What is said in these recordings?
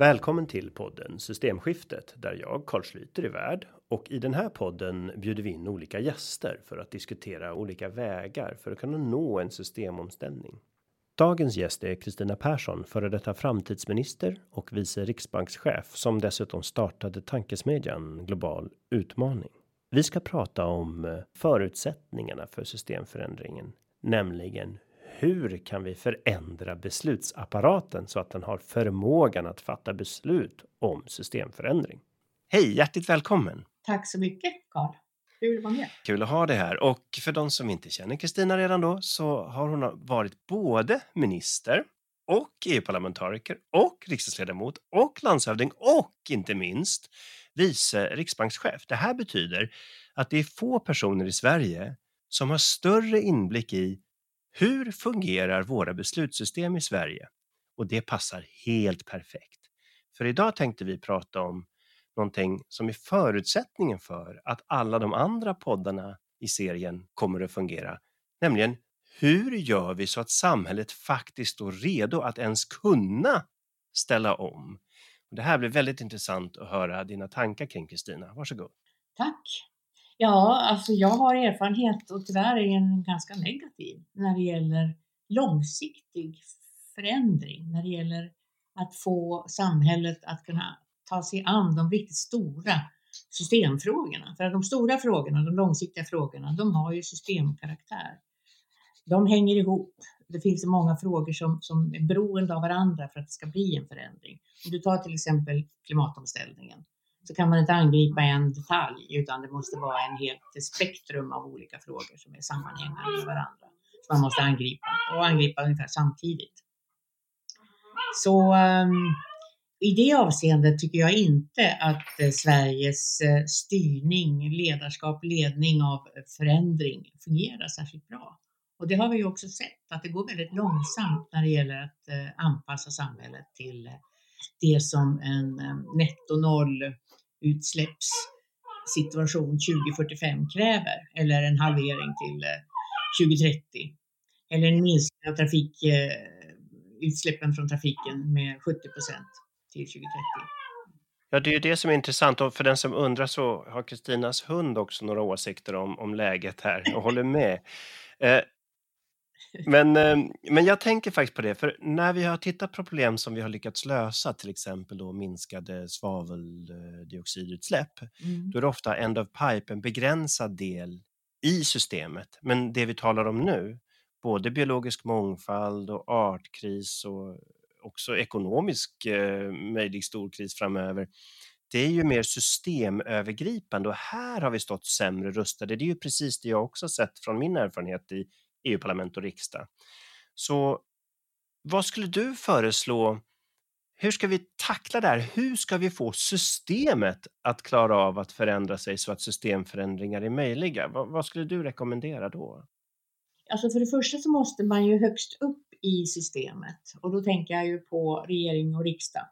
Välkommen till podden Systemskiftet där jag Carl Schlüter är värd och i den här podden bjuder vi in olika gäster för att diskutera olika vägar för att kunna nå en systemomställning. Dagens gäst är Kristina Persson, före detta framtidsminister och vice riksbankschef som dessutom startade tankesmedjan Global utmaning. Vi ska prata om eh, förutsättningarna för systemförändringen, nämligen hur kan vi förändra beslutsapparaten så att den har förmågan att fatta beslut om systemförändring? Hej, hjärtligt välkommen! Tack så mycket Carl. Kul att vara med. Kul att ha dig här och för de som inte känner Kristina redan då så har hon varit både minister och EU-parlamentariker och riksdagsledamot och landshövding och inte minst vice riksbankschef. Det här betyder att det är få personer i Sverige som har större inblick i hur fungerar våra beslutssystem i Sverige? Och det passar helt perfekt. För idag tänkte vi prata om någonting som är förutsättningen för att alla de andra poddarna i serien kommer att fungera. Nämligen hur gör vi så att samhället faktiskt står redo att ens kunna ställa om? Det här blir väldigt intressant att höra dina tankar kring Kristina. Varsågod. Tack. Ja, alltså jag har erfarenhet och tyvärr är den ganska negativ när det gäller långsiktig förändring, när det gäller att få samhället att kunna ta sig an de riktigt stora systemfrågorna. För att de stora frågorna, de långsiktiga frågorna, de har ju systemkaraktär. De hänger ihop. Det finns många frågor som, som är beroende av varandra för att det ska bli en förändring. Om du tar till exempel klimatomställningen så kan man inte angripa en detalj utan det måste vara en helt spektrum av olika frågor som är sammanhängande med varandra. Som man måste angripa och angripa ungefär samtidigt. Så um, i det avseendet tycker jag inte att eh, Sveriges eh, styrning, ledarskap, ledning av förändring fungerar särskilt bra. Och det har vi ju också sett att det går väldigt långsamt när det gäller att eh, anpassa samhället till det som en ehm, netto noll utsläppssituation 2045 kräver eller en halvering till eh, 2030 eller en minskning av trafikutsläppen eh, från trafiken med 70 procent till 2030. Ja, det är ju det som är intressant och för den som undrar så har Kristinas hund också några åsikter om, om läget här och håller med. Eh, men, eh, men jag tänker faktiskt på det, för när vi har tittat på problem som vi har lyckats lösa, till exempel då minskade svaveldioxidutsläpp, mm. då är det ofta end of pipe, en begränsad del i systemet. Men det vi talar om nu, både biologisk mångfald och artkris och också ekonomisk eh, möjlig stor kris framöver, det är ju mer systemövergripande och här har vi stått sämre rustade. Det är ju precis det jag också sett från min erfarenhet i EU-parlament och riksdag. Så vad skulle du föreslå? Hur ska vi tackla det här? Hur ska vi få systemet att klara av att förändra sig så att systemförändringar är möjliga? Vad, vad skulle du rekommendera då? Alltså för det första så måste man ju högst upp i systemet och då tänker jag ju på regering och riksdag.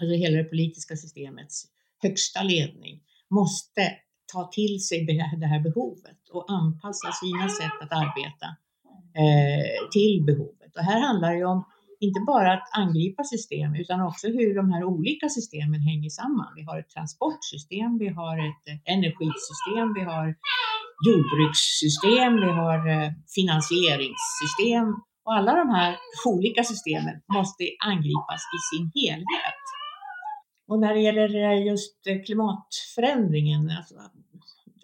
Alltså hela det politiska systemets högsta ledning måste ta till sig det här behovet och anpassa sina sätt att arbeta eh, till behovet. Och här handlar det om inte bara att angripa system utan också hur de här olika systemen hänger samman. Vi har ett transportsystem, vi har ett eh, energisystem, vi har jordbrukssystem, vi har eh, finansieringssystem och alla de här olika systemen måste angripas i sin helhet. Och när det gäller eh, just eh, klimatförändringen, alltså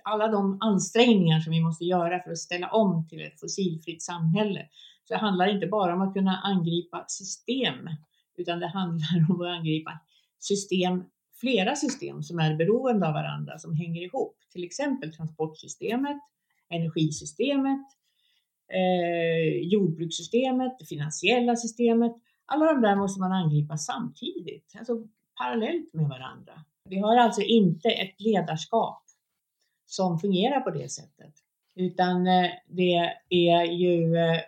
alla de ansträngningar som vi måste göra för att ställa om till ett fossilfritt samhälle, så det handlar inte bara om att kunna angripa system, utan det handlar om att angripa system, flera system som är beroende av varandra, som hänger ihop. Till exempel transportsystemet, energisystemet, eh, jordbrukssystemet, det finansiella systemet. Alla de där måste man angripa samtidigt, alltså parallellt med varandra. Vi har alltså inte ett ledarskap som fungerar på det sättet, utan eh, det är ju eh,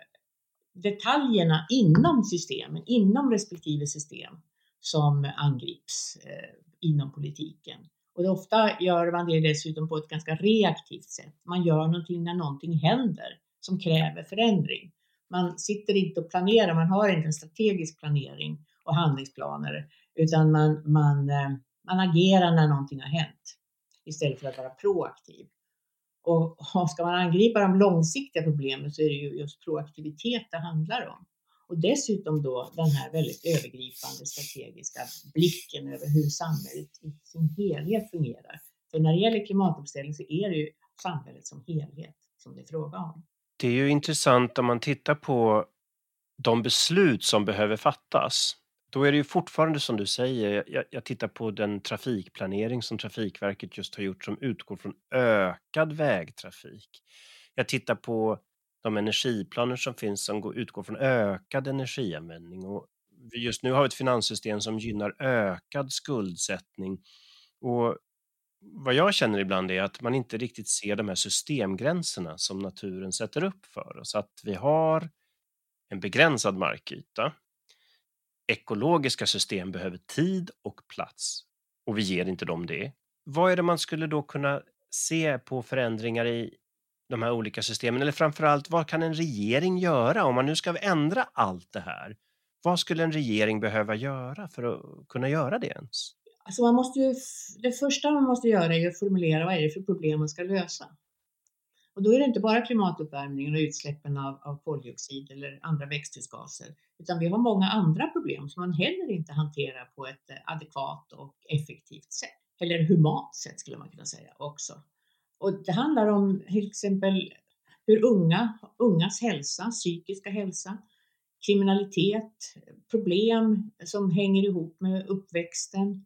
detaljerna inom systemen, inom respektive system som angrips eh, inom politiken. Och ofta gör man det dessutom på ett ganska reaktivt sätt. Man gör någonting när någonting händer som kräver förändring. Man sitter inte och planerar, man har inte en strategisk planering och handlingsplaner, utan man, man, eh, man agerar när någonting har hänt istället för att vara proaktiv. Och ska man angripa de långsiktiga problemen så är det ju just proaktivitet det handlar om. Och dessutom då den här väldigt övergripande strategiska blicken över hur samhället i sin helhet fungerar. För när det gäller klimatomställning så är det ju samhället som helhet som det är fråga om. Det är ju intressant om man tittar på de beslut som behöver fattas. Då är det ju fortfarande som du säger, jag, jag tittar på den trafikplanering som Trafikverket just har gjort som utgår från ökad vägtrafik. Jag tittar på de energiplaner som finns som utgår från ökad energianvändning och just nu har vi ett finanssystem som gynnar ökad skuldsättning. Och vad jag känner ibland är att man inte riktigt ser de här systemgränserna som naturen sätter upp för oss. Att vi har en begränsad markyta. Ekologiska system behöver tid och plats och vi ger inte dem det. Vad är det man skulle då kunna se på förändringar i de här olika systemen? Eller framförallt, vad kan en regering göra om man nu ska ändra allt det här? Vad skulle en regering behöva göra för att kunna göra det ens? Alltså man måste ju, det första man måste göra är att formulera vad är det för problem man ska lösa. Och då är det inte bara klimatuppvärmningen och utsläppen av, av koldioxid eller andra växthusgaser, utan vi har många andra problem som man heller inte hanterar på ett eh, adekvat och effektivt sätt. Eller humant sätt skulle man kunna säga också. Och det handlar om till exempel hur unga, ungas hälsa, psykiska hälsa, kriminalitet, problem som hänger ihop med uppväxten.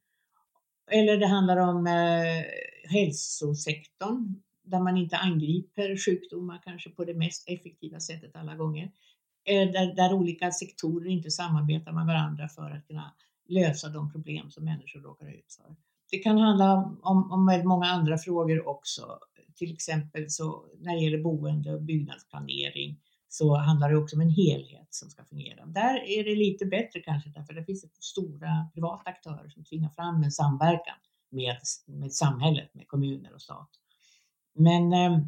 Eller det handlar om eh, hälsosektorn där man inte angriper sjukdomar kanske på det mest effektiva sättet alla gånger. Eh, där, där olika sektorer inte samarbetar med varandra för att kunna lösa de problem som människor råkar ut för. Det kan handla om, om många andra frågor också. Till exempel så när det gäller boende och byggnadsplanering så handlar det också om en helhet som ska fungera. Där är det lite bättre kanske därför det finns stora privata aktörer som tvingar fram en samverkan med, med samhället, med kommuner och stat. Men eh,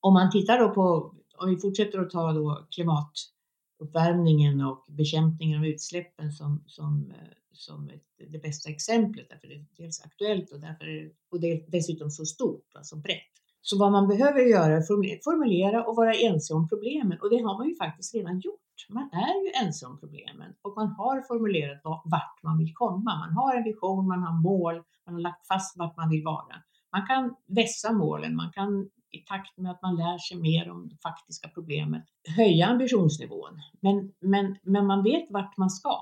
om man tittar då på, om vi fortsätter att ta då klimatuppvärmningen och bekämpningen av utsläppen som, som, eh, som ett, det bästa exemplet, därför det är dels aktuellt och, därför är, och det är dessutom så stort, alltså brett. Så vad man behöver göra är formulera och vara ense om problemen och det har man ju faktiskt redan gjort. Man är ju ense om problemen och man har formulerat vart man vill komma. Man har en vision, man har mål, man har lagt fast vart man vill vara. Man kan vässa målen, man kan i takt med att man lär sig mer om det faktiska problemet höja ambitionsnivån. Men, men, men man vet vart man ska.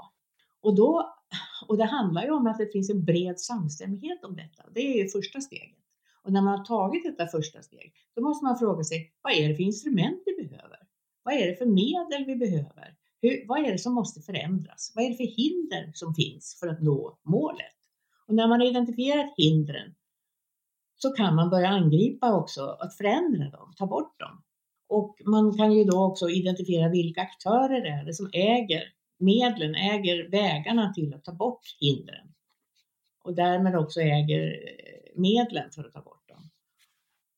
Och, då, och det handlar ju om att det finns en bred samstämmighet om detta. Det är ju första steget. Och när man har tagit detta första steg, då måste man fråga sig, vad är det för instrument vi behöver? Vad är det för medel vi behöver? Hur, vad är det som måste förändras? Vad är det för hinder som finns för att nå målet? Och när man har identifierat hindren, så kan man börja angripa också, att förändra dem, ta bort dem. Och man kan ju då också identifiera vilka aktörer det är som äger medlen, äger vägarna till att ta bort hindren. Och därmed också äger eh, medlen för att ta bort dem.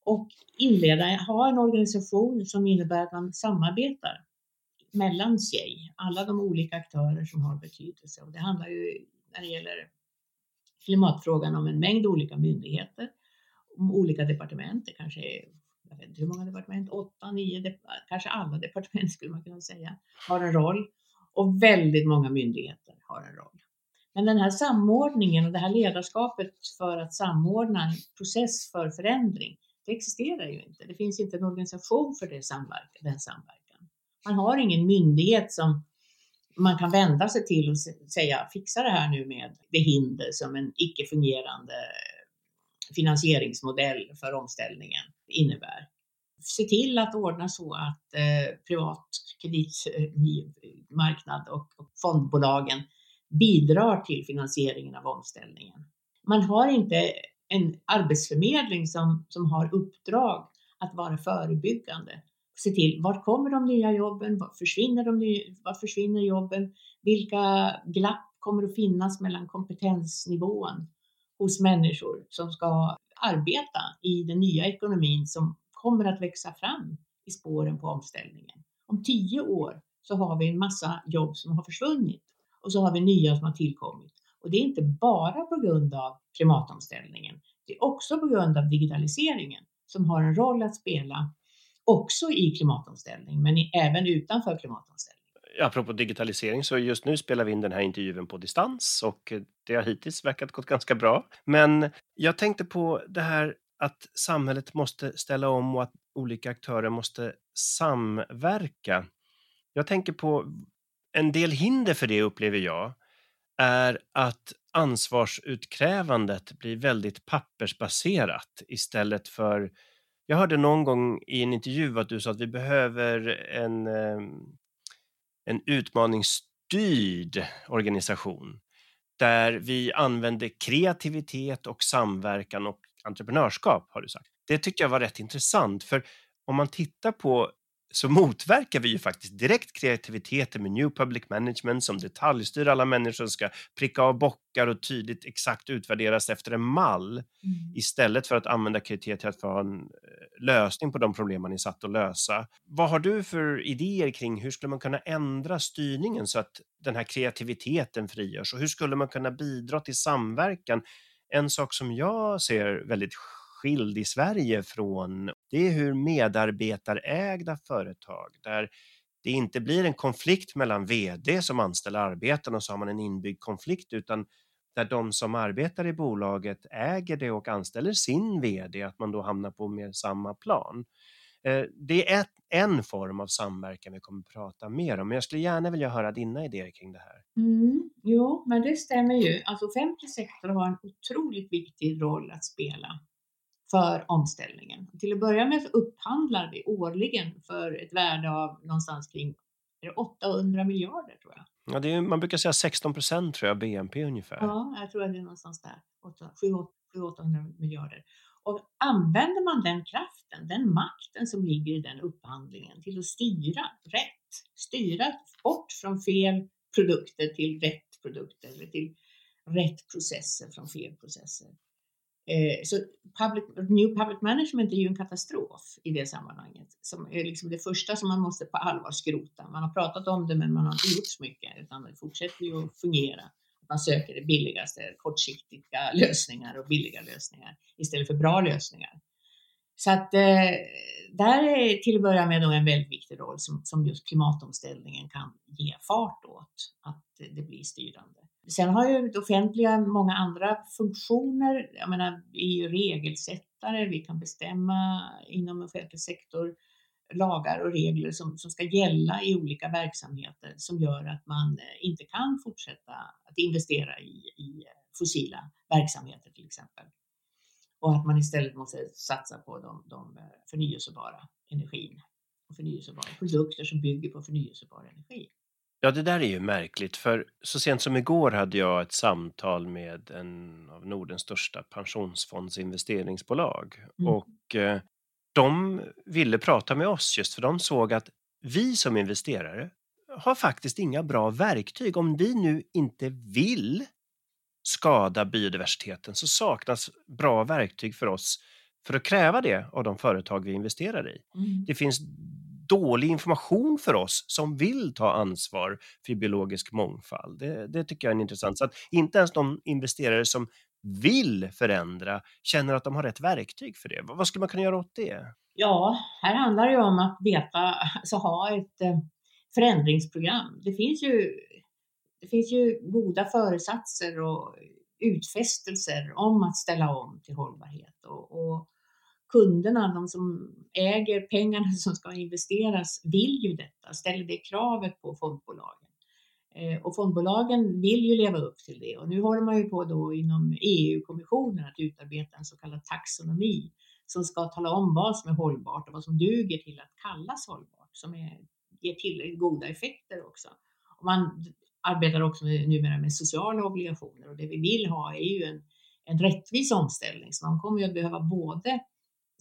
Och inleda, ha en organisation som innebär att man samarbetar mellan sig, alla de olika aktörer som har betydelse. Och det handlar ju när det gäller klimatfrågan om en mängd olika myndigheter olika departement. Det kanske är, jag vet inte hur många departement, åtta, nio, kanske alla departement skulle man kunna säga, har en roll. Och väldigt många myndigheter har en roll. Men den här samordningen och det här ledarskapet för att samordna en process för förändring, det existerar ju inte. Det finns inte en organisation för det samverkan, den samverkan. Man har ingen myndighet som man kan vända sig till och säga fixa det här nu med det hinder som en icke fungerande finansieringsmodell för omställningen innebär. Se till att ordna så att eh, privat kreditmarknad eh, och, och fondbolagen bidrar till finansieringen av omställningen. Man har inte en arbetsförmedling som, som har uppdrag att vara förebyggande. Se till, var kommer de nya jobben? Var försvinner, de nya, var försvinner jobben? Vilka glapp kommer att finnas mellan kompetensnivån hos människor som ska arbeta i den nya ekonomin som kommer att växa fram i spåren på omställningen. Om tio år så har vi en massa jobb som har försvunnit och så har vi nya som har tillkommit. Och det är inte bara på grund av klimatomställningen. Det är också på grund av digitaliseringen som har en roll att spela också i klimatomställning, men även utanför klimatomställning. Apropå digitalisering så just nu spelar vi in den här intervjun på distans och det har hittills verkat gått ganska bra. Men jag tänkte på det här att samhället måste ställa om och att olika aktörer måste samverka. Jag tänker på en del hinder för det upplever jag är att ansvarsutkrävandet blir väldigt pappersbaserat istället för jag hörde någon gång i en intervju att du sa att vi behöver en, ehm, en utmaningsstyrd organisation där vi använder kreativitet och samverkan och entreprenörskap har du sagt. Det tyckte jag var rätt intressant för om man tittar på så motverkar vi ju faktiskt direkt kreativiteten med New Public Management som detaljstyr alla människor, ska pricka av bockar och tydligt exakt utvärderas efter en mall mm. istället för att använda kreativitet för att ha en eh, lösning på de problem man är satt att lösa. Vad har du för idéer kring hur skulle man kunna ändra styrningen så att den här kreativiteten frigörs och hur skulle man kunna bidra till samverkan? En sak som jag ser väldigt skild i Sverige från, det är hur medarbetarägda företag, där det inte blir en konflikt mellan vd som anställer arbetarna och så har man en inbyggd konflikt, utan där de som arbetar i bolaget äger det och anställer sin vd, att man då hamnar på mer samma plan. Eh, det är ett, en form av samverkan vi kommer att prata mer om, men jag skulle gärna vilja höra dina idéer kring det här. Mm, jo, men det stämmer ju. Alltså offentlig sektor har en otroligt viktig roll att spela för omställningen. Till att börja med upphandlar vi årligen för ett värde av någonstans kring 800 miljarder tror jag. Ja, det är, man brukar säga 16 procent tror jag, BNP ungefär. Ja, jag tror att det är någonstans där, 700-800 miljarder. Och använder man den kraften, den makten som ligger i den upphandlingen till att styra rätt, styra bort från fel produkter till rätt produkter eller till rätt processer från fel processer, Eh, så public, New Public Management är ju en katastrof i det sammanhanget. Som är liksom det första som man måste på allvar skrota. Man har pratat om det men man har inte gjort så mycket utan det fortsätter ju att fungera. Man söker det billigaste, kortsiktiga lösningar och billiga lösningar istället för bra lösningar. Så att eh, där är till att börja med en väldigt viktig roll som, som just klimatomställningen kan ge fart åt, att det blir styrande. Sen har ju det offentliga många andra funktioner. Jag menar, vi är ju regelsättare, vi kan bestämma inom offentlig sektor lagar och regler som, som ska gälla i olika verksamheter som gör att man eh, inte kan fortsätta att investera i, i fossila verksamheter till exempel. Och att man istället måste satsa på de, de eh, förnyelsebara energin och förnyelsebara produkter som bygger på förnyelsebar energi. Ja, det där är ju märkligt, för så sent som igår hade jag ett samtal med en av Nordens största pensionsfondsinvesteringsbolag mm. och eh, de ville prata med oss just för de såg att vi som investerare har faktiskt inga bra verktyg. Om vi nu inte vill skada biodiversiteten så saknas bra verktyg för oss för att kräva det av de företag vi investerar i. Mm. Det finns dålig information för oss som vill ta ansvar för biologisk mångfald. Det, det tycker jag är intressant. Så att inte ens de investerare som vill förändra känner att de har rätt verktyg för det. Vad skulle man kunna göra åt det? Ja, här handlar det om att veta, alltså ha ett eh, förändringsprogram. Det finns ju, det finns ju goda föresatser och utfästelser om att ställa om till hållbarhet och, och kunderna, de som äger pengarna som ska investeras, vill ju detta, ställer det kravet på fondbolagen. Eh, och fondbolagen vill ju leva upp till det och nu håller man ju på då inom EU-kommissionen att utarbeta en så kallad taxonomi som ska tala om vad som är hållbart och vad som duger till att kallas hållbart, som är, ger tillräckligt goda effekter också. Och man arbetar också med, numera med sociala obligationer och det vi vill ha är ju en, en rättvis omställning, så man kommer ju att behöva både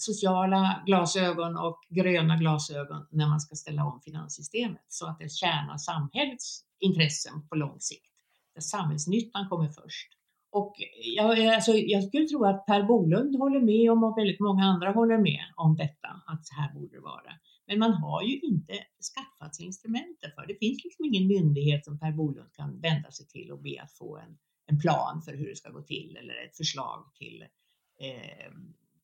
sociala glasögon och gröna glasögon när man ska ställa om finanssystemet så att det tjänar samhällets intressen på lång sikt. Där samhällsnyttan kommer först. Och jag, alltså, jag skulle tro att Per Bolund håller med om och väldigt många andra håller med om detta, att så här borde det vara. Men man har ju inte skaffat sig instrumenten för det. finns liksom ingen myndighet som Per Bolund kan vända sig till och be att få en, en plan för hur det ska gå till eller ett förslag till, eh,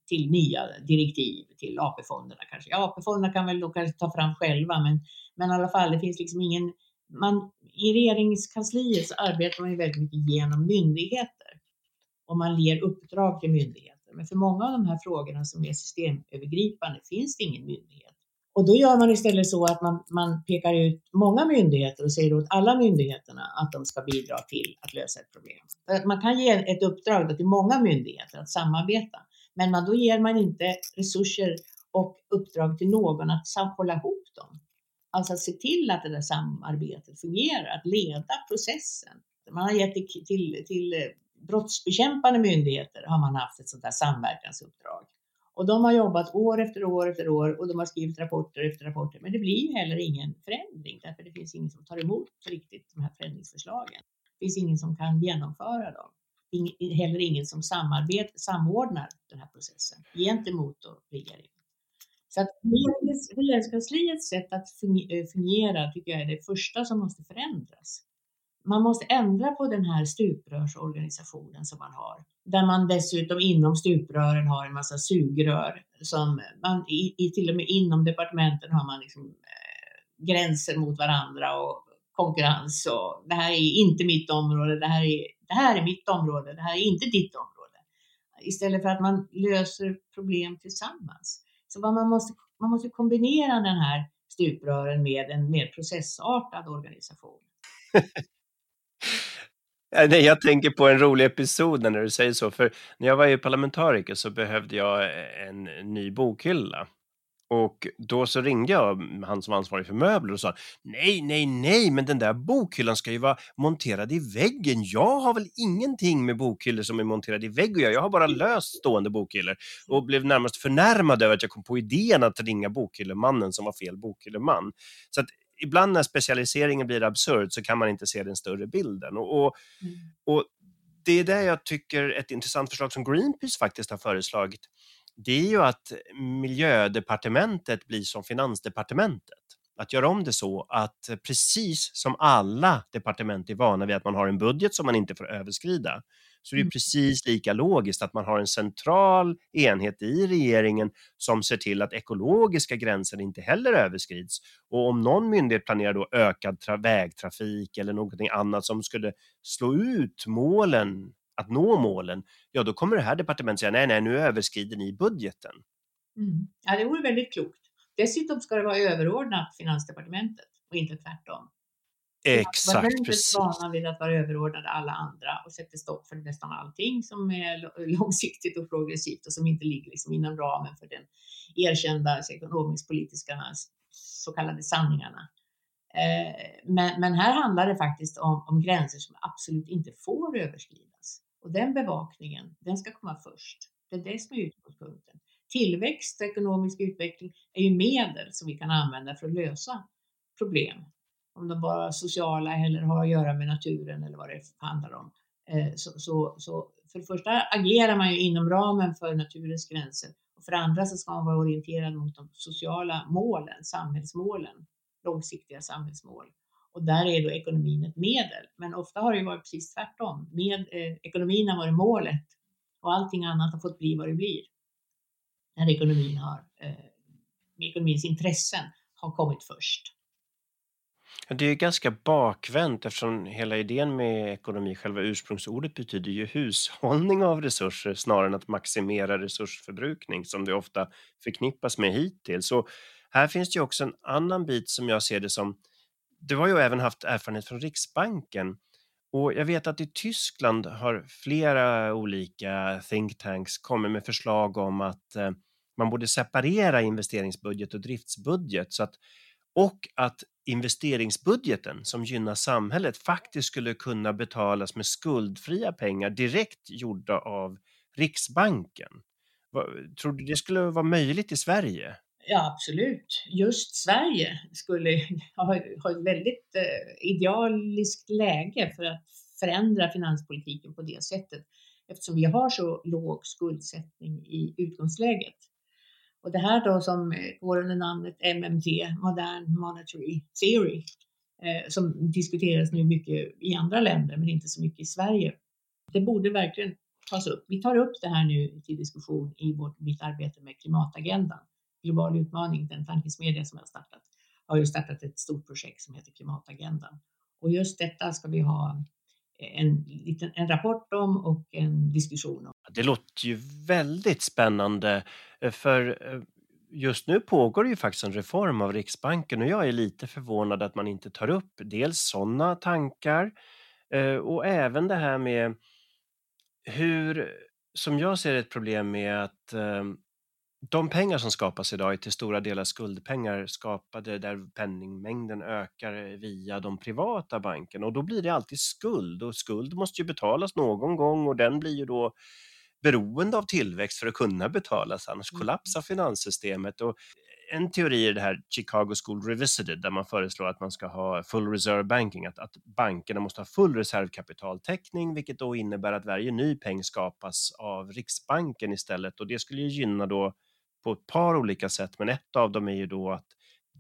till nya direktiv till AP-fonderna kanske. Ja, AP-fonderna kan väl då kanske ta fram själva, men, men i alla fall, det finns liksom ingen man, I regeringskansliet så arbetar man ju väldigt mycket genom myndigheter och man ger uppdrag till myndigheter. Men för många av de här frågorna som är systemövergripande finns det ingen myndighet. Och då gör man istället så att man, man pekar ut många myndigheter och säger åt alla myndigheterna att de ska bidra till att lösa ett problem. För att man kan ge ett uppdrag till många myndigheter att samarbeta, men man, då ger man inte resurser och uppdrag till någon att hålla ihop dem. Alltså att se till att det där samarbetet fungerar, att leda processen. Man har gett till, till, till eh, brottsbekämpande myndigheter har man haft ett sånt där samverkansuppdrag. Och de har jobbat år efter år efter år och de har skrivit rapporter efter rapporter. Men det blir ju heller ingen förändring därför det finns ingen som tar emot riktigt de här förändringsförslagen. Det finns ingen som kan genomföra dem ing, heller ingen som samarbet, samordnar den här processen gentemot regeringen. Så att regeringskansliets sätt att eh, fungera tycker jag är det första som måste förändras man måste ändra på den här stuprörsorganisationen som man har. Där man dessutom inom stuprören har en massa sugrör som man i, i till och med inom departementen har man liksom, eh, gränser mot varandra och konkurrens och det här är inte mitt område, det här är, det här är mitt område, det här är inte ditt område. Istället för att man löser problem tillsammans. Så man måste, man måste kombinera den här stuprören med en mer processartad organisation. Nej, jag tänker på en rolig episod när du säger så. För när jag var EU-parlamentariker så behövde jag en ny bokhylla. Och då så ringde jag han som var ansvarig för möbler och sa nej, nej, nej, men den där bokhyllan ska ju vara monterad i väggen. Jag har väl ingenting med bokhyllor som är monterade i vägg och jag, jag har bara löst stående bokhyllor och blev närmast förnärmad över att jag kom på idén att ringa bokhyllemannen som var fel bokhylleman. Så att ibland när specialiseringen blir absurd så kan man inte se den större bilden. Och, och, mm. och det är det jag tycker ett intressant förslag som Greenpeace faktiskt har föreslagit. Det är ju att miljödepartementet blir som finansdepartementet. Att göra om det så att precis som alla departement är vana vid att man har en budget som man inte får överskrida, så det är mm. precis lika logiskt att man har en central enhet i regeringen som ser till att ekologiska gränser inte heller överskrids. Och om någon myndighet planerar då ökad vägtrafik eller någonting annat som skulle slå ut målen, att nå målen, ja då kommer det här departementet säga nej, nej, nu överskrider ni budgeten. Mm. Ja, det vore väldigt klokt. Dessutom ska det vara överordnat Finansdepartementet och inte tvärtom. Exakt, precis. vana vid att vara överordnade alla andra och sätter stopp för nästan allting som är långsiktigt och progressivt och som inte ligger liksom inom ramen för den erkända ekonomisk-politiska så kallade sanningarna. Eh, men, men, här handlar det faktiskt om, om, gränser som absolut inte får överskridas. Och den bevakningen, den ska komma först. Det är det som är utgångspunkten. Tillväxt och ekonomisk utveckling är ju medel som vi kan använda för att lösa problem om de bara är sociala eller har att göra med naturen eller vad det handlar om. Eh, så, så, så för det första agerar man ju inom ramen för naturens gränser och för det andra så ska man vara orienterad mot de sociala målen, samhällsmålen, långsiktiga samhällsmål. Och där är då ekonomin ett medel. Men ofta har det ju varit precis tvärtom. Med, eh, ekonomin har varit målet och allting annat har fått bli vad det blir. När ekonomin har, eh, ekonomins intressen har kommit först. Det är ganska bakvänt eftersom hela idén med ekonomi, själva ursprungsordet betyder ju hushållning av resurser snarare än att maximera resursförbrukning som det ofta förknippas med hittills. Så här finns det ju också en annan bit som jag ser det som, du har ju även haft erfarenhet från Riksbanken och jag vet att i Tyskland har flera olika think tanks kommit med förslag om att eh, man borde separera investeringsbudget och driftsbudget så att och att investeringsbudgeten som gynnar samhället faktiskt skulle kunna betalas med skuldfria pengar direkt gjorda av Riksbanken. Tror du det skulle vara möjligt i Sverige? Ja, absolut. Just Sverige skulle ha, ett väldigt eh, idealiskt läge för att förändra finanspolitiken på det sättet eftersom vi har så låg skuldsättning i utgångsläget. Och det här då som eh, går under namnet MMT, Modern Monetary Theory, eh, som diskuteras nu mycket i andra länder men inte så mycket i Sverige. Det borde verkligen tas upp. Vi tar upp det här nu till diskussion i vårt, mitt arbete med klimatagendan. Global utmaning, den tankesmedja som jag har startat, har ju startat ett stort projekt som heter Klimatagendan. Och just detta ska vi ha eh, en, liten, en rapport om och en diskussion om. Det låter ju väldigt spännande eh, för eh, just nu pågår det ju faktiskt en reform av Riksbanken och jag är lite förvånad att man inte tar upp dels sådana tankar och även det här med hur, som jag ser ett problem med att de pengar som skapas idag är till stora delar skuldpengar skapade där penningmängden ökar via de privata bankerna och då blir det alltid skuld och skuld måste ju betalas någon gång och den blir ju då beroende av tillväxt för att kunna betalas, annars mm. kollapsar finanssystemet. Och en teori är det här Chicago School Revisited där man föreslår att man ska ha full reserve banking, att, att bankerna måste ha full reservkapitaltäckning, vilket då innebär att varje ny peng skapas av Riksbanken istället och det skulle ju gynna då på ett par olika sätt, men ett av dem är ju då att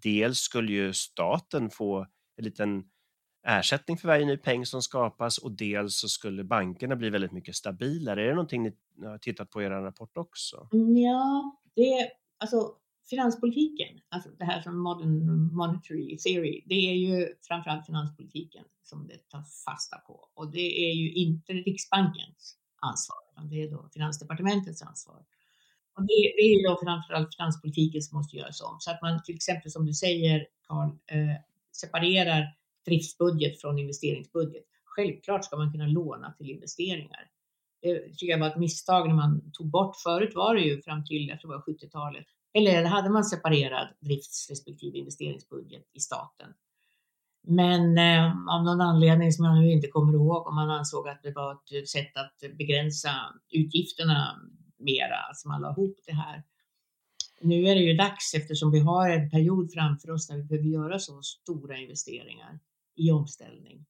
dels skulle ju staten få en liten ersättning för varje ny peng som skapas och dels så skulle bankerna bli väldigt mycket stabilare. Är det någonting ni har tittat på i er rapport också? Mm, ja, det, alltså finanspolitiken, alltså det här som modern monetary theory, det är ju framförallt finanspolitiken som det tar fasta på och det är ju inte Riksbankens ansvar, utan det är då Finansdepartementets ansvar. Och det, det är ju då framförallt finanspolitiken som måste göras om. Så att man till exempel som du säger Carl, eh, separerar driftsbudget från investeringsbudget. Självklart ska man kunna låna till investeringar. Det tycker jag var ett misstag när man tog bort, förut var det ju fram till, jag tror det var 70-talet, eller hade man separerad drifts respektive investeringsbudget i staten. Men eh, av någon anledning som jag nu inte kommer ihåg om man ansåg att det var ett sätt att begränsa utgifterna mera alltså man la ihop det här. Nu är det ju dags eftersom vi har en period framför oss när vi behöver göra så stora investeringar i omställning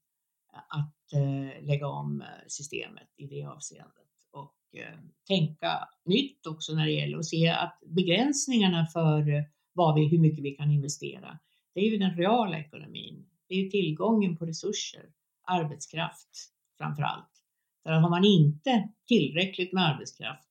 att eh, lägga om eh, systemet i det avseendet och eh, tänka nytt också när det gäller att se att begränsningarna för eh, vad vi, hur mycket vi kan investera, det är ju den reala ekonomin. Det är ju tillgången på resurser, arbetskraft framför allt. För har man inte tillräckligt med arbetskraft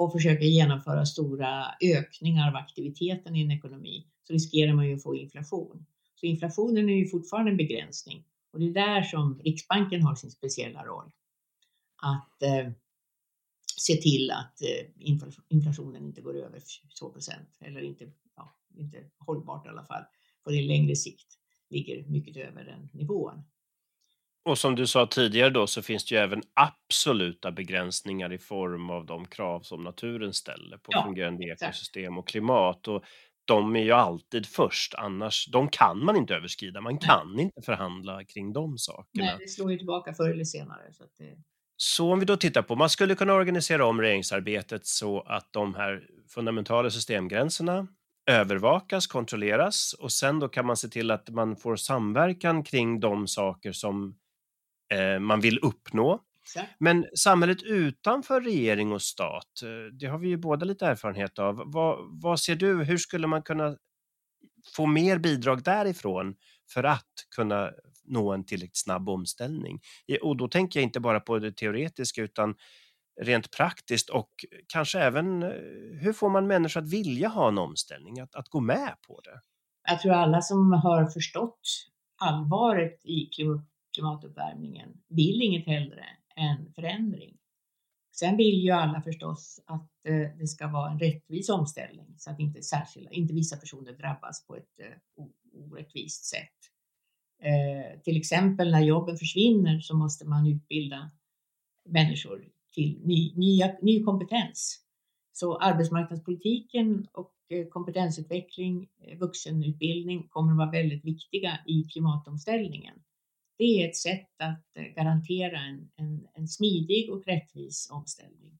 och försöker genomföra stora ökningar av aktiviteten i en ekonomi så riskerar man ju att få inflation. Så inflationen är ju fortfarande en begränsning och det är där som Riksbanken har sin speciella roll. Att eh, se till att eh, inflationen inte går över 2% eller inte, ja, inte hållbart i alla fall, på det längre sikt ligger mycket över den nivån. Och som du sa tidigare då så finns det ju även absoluta begränsningar i form av de krav som naturen ställer på ja, fungerande ekosystem och klimat. Och de är ju alltid först, annars de kan man inte överskrida. Man kan Nej. inte förhandla kring de sakerna. Nej, det slår ju tillbaka förr eller senare. Så, det... så om vi då tittar på, man skulle kunna organisera om regeringsarbetet så att de här fundamentala systemgränserna övervakas, kontrolleras och sen då kan man se till att man får samverkan kring de saker som man vill uppnå. Men samhället utanför regering och stat, eh, det har vi ju båda lite erfarenhet av. Vad, vad ser du, hur skulle man kunna få mer bidrag därifrån för att kunna nå en tillräckligt snabb omställning? Och då tänker jag inte bara på det teoretiska utan rent praktiskt och kanske även eh, hur får man människor att vilja ha en omställning, att, att gå med på det? Jag tror alla som har förstått allvaret i klimatuppvärmningen vill inget hellre än förändring. Sen vill ju alla förstås att eh, det ska vara en rättvis omställning så att inte, särskilda, inte vissa personer drabbas på ett eh, orättvist sätt. Eh, till exempel när jobben försvinner så måste man utbilda människor till ny, nya, ny kompetens. Så arbetsmarknadspolitiken och eh, kompetensutveckling, vuxenutbildning kommer att vara väldigt viktiga i klimatomställningen. Det är ett sätt att eh, garantera en, en, en smidig och rättvis omställning.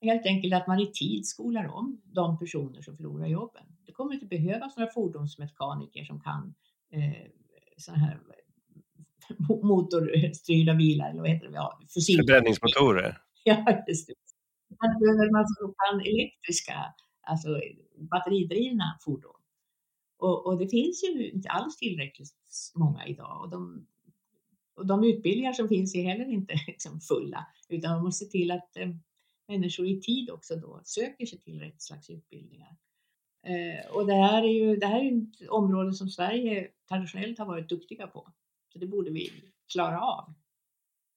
Helt enkelt att man i tid skolar om de personer som förlorar jobben. Det kommer inte behövas några fordonsmekaniker som kan eh, sådana här motorstyrda bilar eller vad heter det? Ja, Förbränningsmotorer. Ja, just det. Man behöver man som kan elektriska, alltså batteridrivna fordon. Och, och, det finns ju inte alls tillräckligt många idag och de och de utbildningar som finns är heller inte liksom fulla, utan man måste se till att eh, människor i tid också då söker sig till rätt slags utbildningar. Eh, och det här är ju det här är ett område som Sverige traditionellt har varit duktiga på, så det borde vi klara av.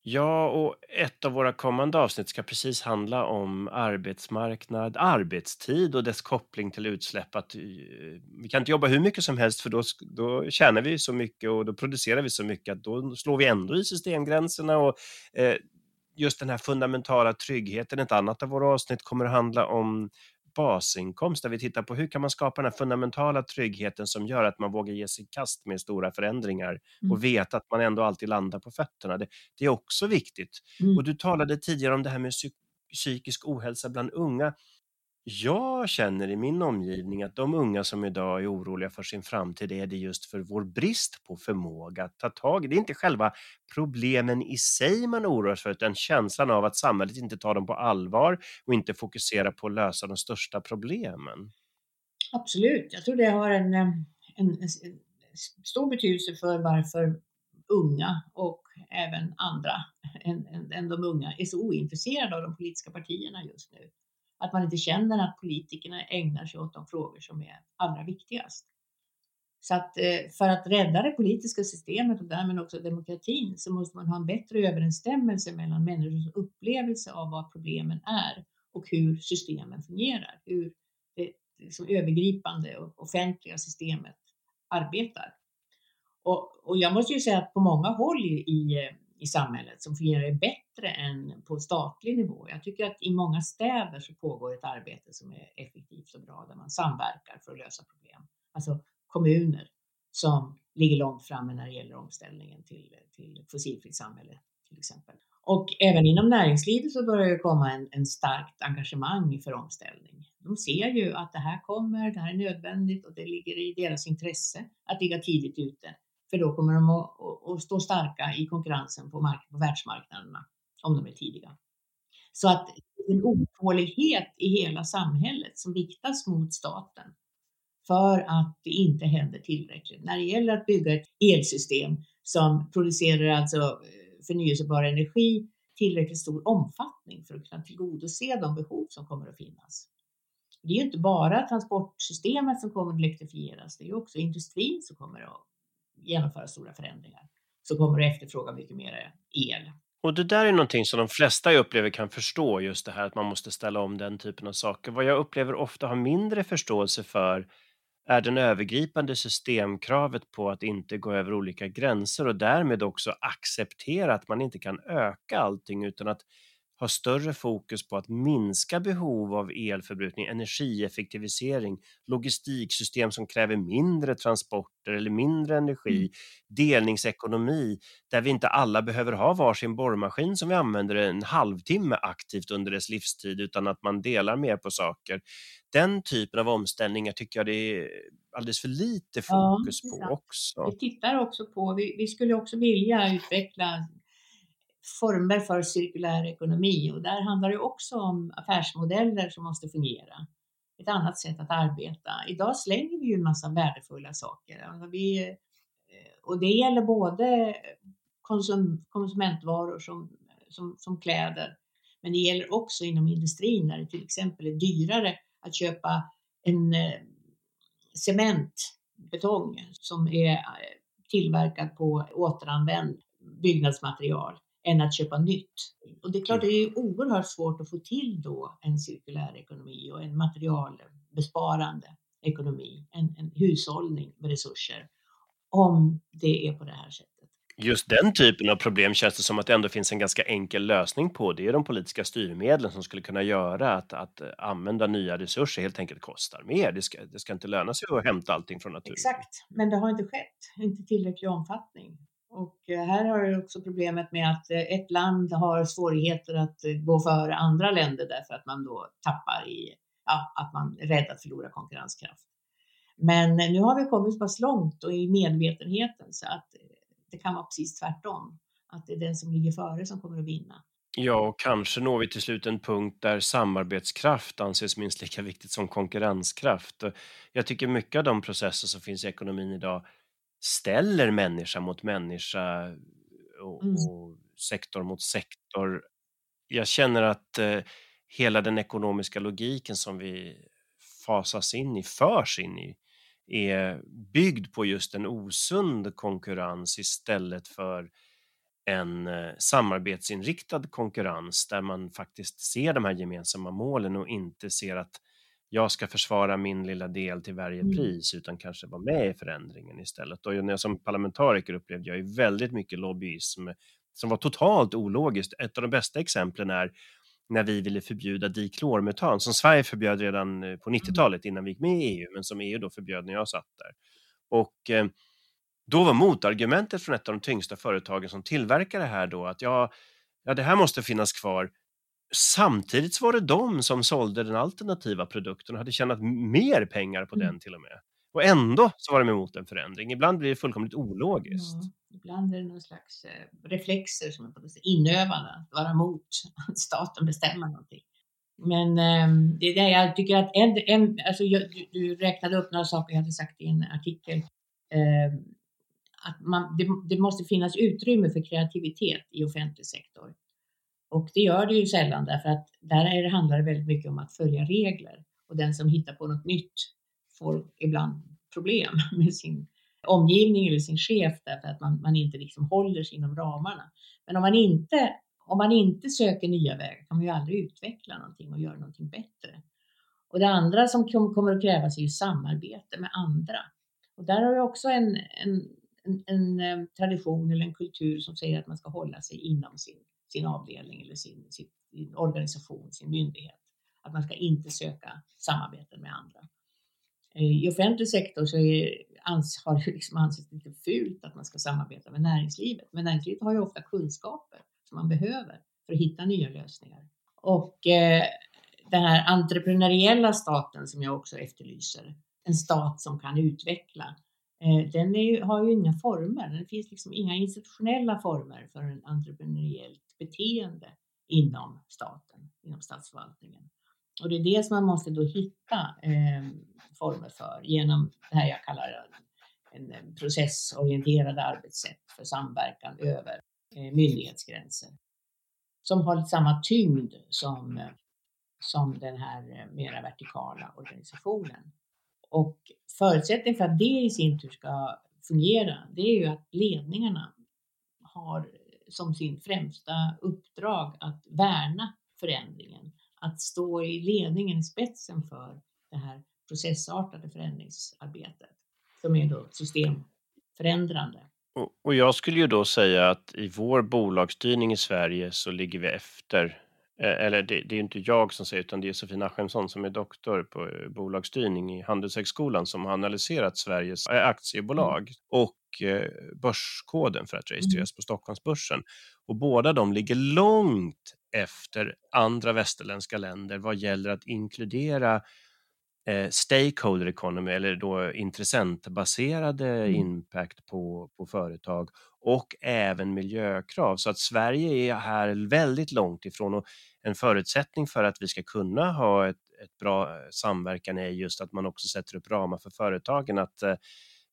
Ja, och ett av våra kommande avsnitt ska precis handla om arbetsmarknad, arbetstid och dess koppling till utsläpp. Att eh, vi kan inte jobba hur mycket som helst för då, då tjänar vi så mycket och då producerar vi så mycket att då slår vi ändå i systemgränserna och eh, just den här fundamentala tryggheten. Ett annat av våra avsnitt kommer att handla om basinkomst där vi tittar på hur kan man skapa den fundamentala tryggheten som gör att man vågar ge sig i kast med stora förändringar mm. och veta att man ändå alltid landar på fötterna. Det, det är också viktigt. Mm. Och du talade tidigare om det här med psykisk ohälsa bland unga. Jag känner i min omgivning att de unga som idag är oroliga för sin framtid är det just för vår brist på förmåga att ta tag i. Det är inte själva problemen i sig man oroar sig för, utan känslan av att samhället inte tar dem på allvar och inte fokuserar på att lösa de största problemen. Absolut, jag tror det har en, eh, en, en stor betydelse för varför unga och även andra än, än, än de unga är så ointresserade av de politiska partierna just nu. Att man inte känner att politikerna ägnar sig åt de frågor som är allra viktigast. Så att eh, för att rädda det politiska systemet och därmed också demokratin så måste man ha en bättre överensstämmelse mellan människors upplevelse av vad problemen är och hur systemen fungerar, hur det liksom övergripande och offentliga systemet arbetar. Och, och jag måste ju säga att på många håll i, i i samhället som fungerar bättre än på statlig nivå. Jag tycker att i många städer så pågår ett arbete som är effektivt och bra där man samverkar för att lösa problem. Alltså kommuner som ligger långt framme när det gäller omställningen till, till fossilfritt samhälle till exempel. Och även inom näringslivet så börjar det komma en, en starkt engagemang för omställning. De ser ju att det här kommer, det här är nödvändigt och det ligger i deras intresse att ligga tidigt ute för då kommer de att, att stå starka i konkurrensen på, mark på världsmarknaderna om de är tidiga. Så att en otålighet i hela samhället som riktas mot staten för att det inte händer tillräckligt. När det gäller att bygga ett elsystem som producerar alltså eh, förnyelsebar energi tillräckligt stor omfattning för att kunna tillgodose de behov som kommer att finnas. Det är ju inte bara transportsystemet som kommer att elektrifieras, det är också industrin som kommer att genomföra stora förändringar så kommer du efterfråga mycket mer el. Och det där är någonting som de flesta jag upplever kan förstå, just det här att man måste ställa om den typen av saker. Vad jag upplever ofta har mindre förståelse för är den övergripande systemkravet på att inte gå över olika gränser och därmed också acceptera att man inte kan öka allting utan att har större fokus på att minska behov av elförbrukning, energieffektivisering, logistiksystem som kräver mindre transporter eller mindre energi, mm. delningsekonomi där vi inte alla behöver ha varsin borrmaskin som vi använder en halvtimme aktivt under dess livstid utan att man delar mer på saker. Den typen av omställningar tycker jag det är alldeles för lite fokus ja, på också. Vi tittar också på, vi, vi skulle också vilja utveckla former för cirkulär ekonomi och där handlar det också om affärsmodeller som måste fungera. Ett annat sätt att arbeta. Idag slänger vi ju en massa värdefulla saker. Alltså vi, eh, och det gäller både konsum, konsumentvaror som, som, som kläder, men det gäller också inom industrin när det till exempel är dyrare att köpa en eh, cementbetong som är eh, tillverkad på återanvänd byggnadsmaterial än att köpa nytt. Och det är klart, det är oerhört svårt att få till då en cirkulär ekonomi och en materialbesparande ekonomi, en, en hushållning med resurser, om det är på det här sättet. Just den typen av problem känns det som att det ändå finns en ganska enkel lösning på. Det är de politiska styrmedlen som skulle kunna göra att, att använda nya resurser helt enkelt kostar mer. Det ska, det ska inte löna sig att hämta allting från naturen. Exakt, men det har inte skett, inte tillräcklig omfattning. Och eh, här har du också problemet med att eh, ett land har svårigheter att eh, gå före andra länder därför att man då tappar i, ja, att man är rädd att förlora konkurrenskraft. Men nu har vi kommit så pass långt och i medvetenheten så att det kan vara precis tvärtom. Att det är den som ligger före som kommer att vinna. Ja, och kanske når vi till slut en punkt där samarbetskraft anses minst lika viktigt som konkurrenskraft. Jag tycker mycket av de processer som finns i ekonomin idag ställer människa mot människa och, mm. och sektor mot sektor. Jag känner att eh, hela den ekonomiska logiken som vi fasas in i, förs in i, är byggd på just en osund konkurrens istället för en eh, samarbetsinriktad konkurrens där man faktiskt ser de här gemensamma målen och inte ser att jag ska försvara min lilla del till varje mm. pris utan kanske vara med i förändringen istället. Och när jag som parlamentariker upplevde jag ju väldigt mycket lobbyism som var totalt ologiskt. Ett av de bästa exemplen är när vi ville förbjuda diklormetan som Sverige förbjöd redan eh, på 90-talet mm. innan vi gick med i EU, men som EU då förbjöd när jag satt där. Och eh, då var motargumentet från ett av de tyngsta företagen som tillverkar det här då att ja, ja, det här måste finnas kvar. Samtidigt var det de som sålde den alternativa produkten och hade tjänat mer pengar på mm. den till och med. Och ändå så var de emot en förändring. Ibland blir det fullkomligt ologiskt. Ja, ibland är det någon slags eh, reflexer som är på inövande, att vara emot att staten bestämmer någonting. Men eh, det är där jag tycker att en, en alltså jag, du, du, räknade upp några saker jag hade sagt i en artikel. Eh, att man, det, det, måste finnas utrymme för kreativitet i offentlig sektor. Och det gör det ju sällan därför att där är det, handlar det väldigt mycket om att följa regler. Och den som hittar på något nytt får ibland problem med sin omgivning eller sin chef därför att man, man inte liksom håller sig inom ramarna. Men om man inte, om man inte söker nya vägar kan man ju aldrig utveckla någonting och göra någonting bättre. Och det andra som kommer att krävas är ju samarbete med andra. Och där har vi också en, en, en, en, eh, tradition eller en kultur som säger att man ska hålla sig inom sin, sin avdelning eller sin, sin, sin organisation, sin myndighet. Att man ska inte söka samarbeten med andra. Eh, I offentlig sektor så är, har det liksom ansetts lite fult att man ska samarbeta med näringslivet. Men näringslivet har ju ofta kunskaper som man behöver för att hitta nya lösningar. Och eh, den här entreprenöriella staten som jag också efterlyser, en stat som kan utveckla, eh, den är, har ju inga former. Det finns liksom inga institutionella former för en entreprenöriellt beteende inom staten, inom statsförvaltningen. Och det är det som man måste då hitta eh, former för genom det här jag kallar en, en processorienterade arbetssätt för samverkan över eh, myndighetsgränser. Som har samma tyngd som, som den här eh, mera vertikala organisationen. Och förutsättningen för att det i sin tur ska fungera, det är ju att ledningarna har som sin främsta uppdrag att värna förändringen att stå i ledningen, i spetsen för det här processartade förändringsarbetet som är då systemförändrande. Och, jag skulle ju då säga att i vår bolagsstyrning i Sverige så ligger vi efter. Eh, eller det, det är inte jag som säger utan det är Sofie Nachemsson som är doktor på eh, bolagsstyrning i Handelshögskolan som har analyserat Sveriges eh, aktiebolag mm. och börskoden för att registreras mm. på Stockholmsbörsen. Och båda de ligger långt efter andra västerländska länder vad gäller att inkludera eh, stakeholder economy eller då intressentbaserade mm. impact på, på företag och även miljökrav. Så att Sverige är här väldigt långt ifrån och en förutsättning för att vi ska kunna ha ett, ett bra samverkan är just att man också sätter upp ramar för företagen att eh,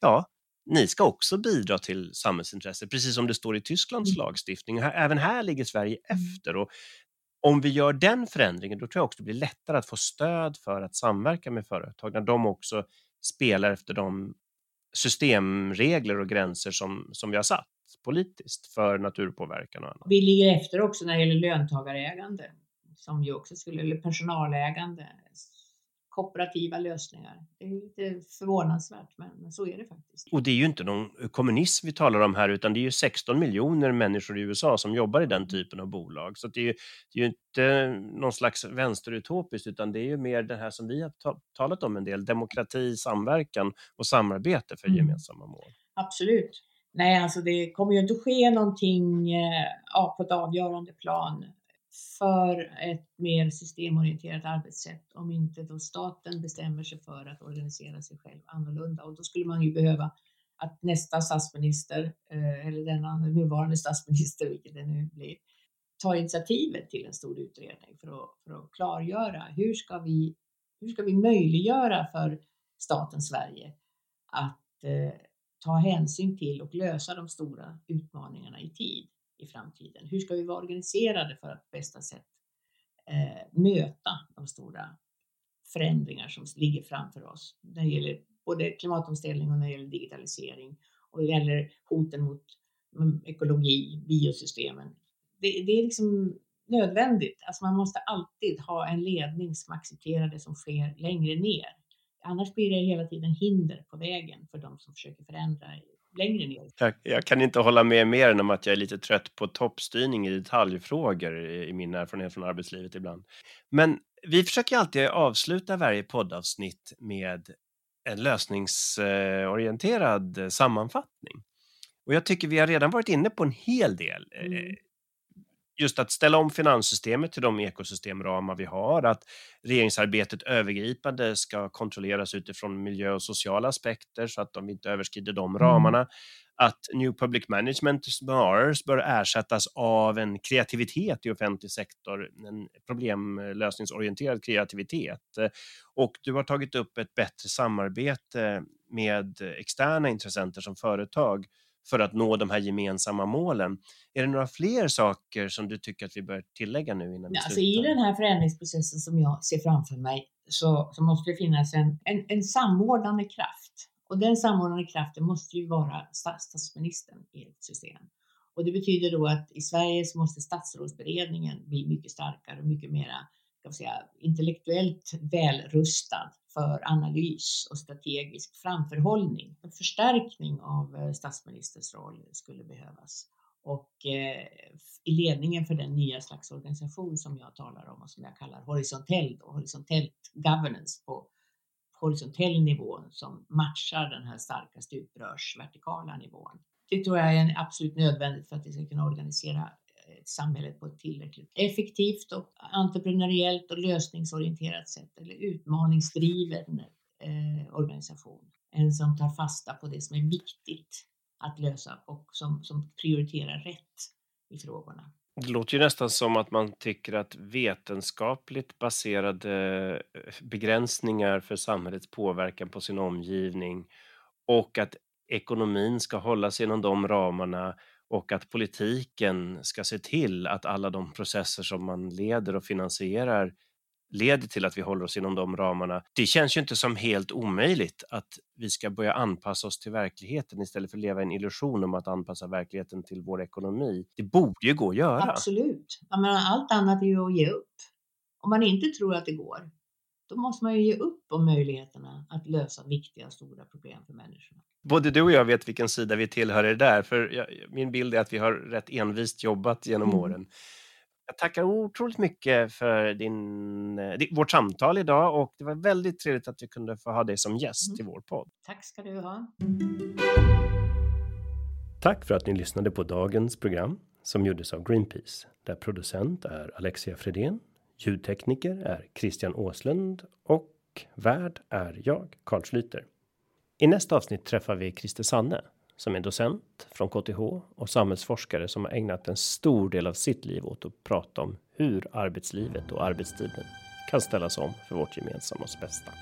ja, ni ska också bidra till samhällsintresse, precis som det står i Tysklands mm. lagstiftning. Även här ligger Sverige mm. efter och om vi gör den förändringen, då tror jag också det blir lättare att få stöd för att samverka med företag när de också spelar efter de systemregler och gränser som, som vi har satt politiskt för naturpåverkan och annat. Vi ligger efter också när det gäller löntagarägande som ju också skulle, eller personalägande kooperativa lösningar. Det är lite förvånansvärt, men så är det faktiskt. Och det är ju inte någon kommunism vi talar om här, utan det är ju 16 miljoner människor i USA som jobbar i den mm. typen av bolag. Så det är ju, det är ju inte någon slags vänsterutopiskt, utan det är ju mer det här som vi har ta talat om en del, demokrati, samverkan och samarbete för mm. gemensamma mål. Absolut. Nej, alltså det kommer ju inte ske någonting eh, på ett avgörande plan för ett mer systemorienterat arbetssätt om inte då staten bestämmer sig för att organisera sig själv annorlunda. Och då skulle man ju behöva att nästa statsminister, eh, eller den nuvarande statsminister, vilket det nu blir, tar initiativet till en stor utredning för att, för att klargöra hur ska, vi, hur ska vi möjliggöra för staten Sverige att eh, ta hänsyn till och lösa de stora utmaningarna i tid i framtiden? Hur ska vi vara organiserade för att på bästa sätt eh, möta de stora förändringar som ligger framför oss när det gäller både klimatomställning och när det gäller digitalisering och det gäller hoten mot mm, ekologi, biosystemen. Det, det är liksom nödvändigt. Alltså man måste alltid ha en ledning som accepterar det som sker längre ner. Annars blir det hela tiden hinder på vägen för de som försöker förändra längre ner. Jag, jag, kan inte hålla med mer än om att jag är lite trött på toppstyrning i detaljfrågor i min erfarenhet från arbetslivet ibland. Men vi försöker alltid avsluta varje poddavsnitt med en lösningsorienterad sammanfattning. Och jag tycker vi har redan varit inne på en hel del. Mm just att ställa om finanssystemet till de ekosystemramar vi har, att regeringsarbetet övergripande ska kontrolleras utifrån miljö och sociala aspekter så att de inte överskrider de mm. ramarna. Att New Public Management snarare bör ersättas av en kreativitet i offentlig sektor, en problemlösningsorienterad kreativitet. Och du har tagit upp ett bättre samarbete med externa intressenter som företag för att nå de här gemensamma målen. Är det några fler saker som du tycker att vi bör tillägga nu innan vi alltså I den här förändringsprocessen som jag ser framför mig så, så måste det finnas en, en, en samordnande kraft. Och den samordnande kraften måste ju vara statsministern i ett system. Och det betyder då att i Sverige så måste statsrådsberedningen bli mycket starkare och mycket mera ska säga, intellektuellt välrustad för analys och strategisk framförhållning. En förstärkning av eh, statsministerns roll skulle behövas. Och eh, i ledningen för den nya slags organisation som jag talar om och som jag kallar horisontell, och horisontellt governance på horisontell nivå som matchar den här starka stuprörsvertikala nivån. Det tror jag är absolut nödvändigt för att vi ska kunna organisera Eh, samhället på ett tillräckligt effektivt och entreprenöriellt och lösningsorienterat sätt eller utmaningsdriven eh, organisation. En som tar fasta på det som är viktigt att lösa och som, som prioriterar rätt i frågorna. Det låter ju nästan som att man tycker att vetenskapligt baserade eh, begränsningar för samhällets påverkan på sin omgivning och att ekonomin ska hålla sig inom de ramarna och att politiken ska se till att alla de processer som man leder och finansierar leder till att vi håller oss inom de ramarna. Det känns ju inte som helt omöjligt att vi ska börja anpassa oss till verkligheten istället för att leva i en illusion om att anpassa verkligheten till vår ekonomi. Det borde ju gå att göra. Absolut. Jag menar, allt annat är ju att ge upp. Om man inte tror att det går, då måste man ju ge upp om möjligheterna att lösa viktiga och stora problem för människorna både du och jag vet vilken sida vi tillhör i det där, för jag, min bild är att vi har rätt envist jobbat genom mm. åren. Jag tackar otroligt mycket för din, eh, din, vårt samtal idag och det var väldigt trevligt att vi kunde få ha dig som gäst mm. i vår podd. Tack ska du ha. Tack för att ni lyssnade på dagens program som gjordes av Greenpeace, där producent är Alexia Fredén, ljudtekniker är Christian Åslund och värd är jag, Carl Schlyter. I nästa avsnitt träffar vi Christer Sanne som är docent från KTH och samhällsforskare som har ägnat en stor del av sitt liv åt att prata om hur arbetslivet och arbetstiden kan ställas om för vårt gemensamma bästa.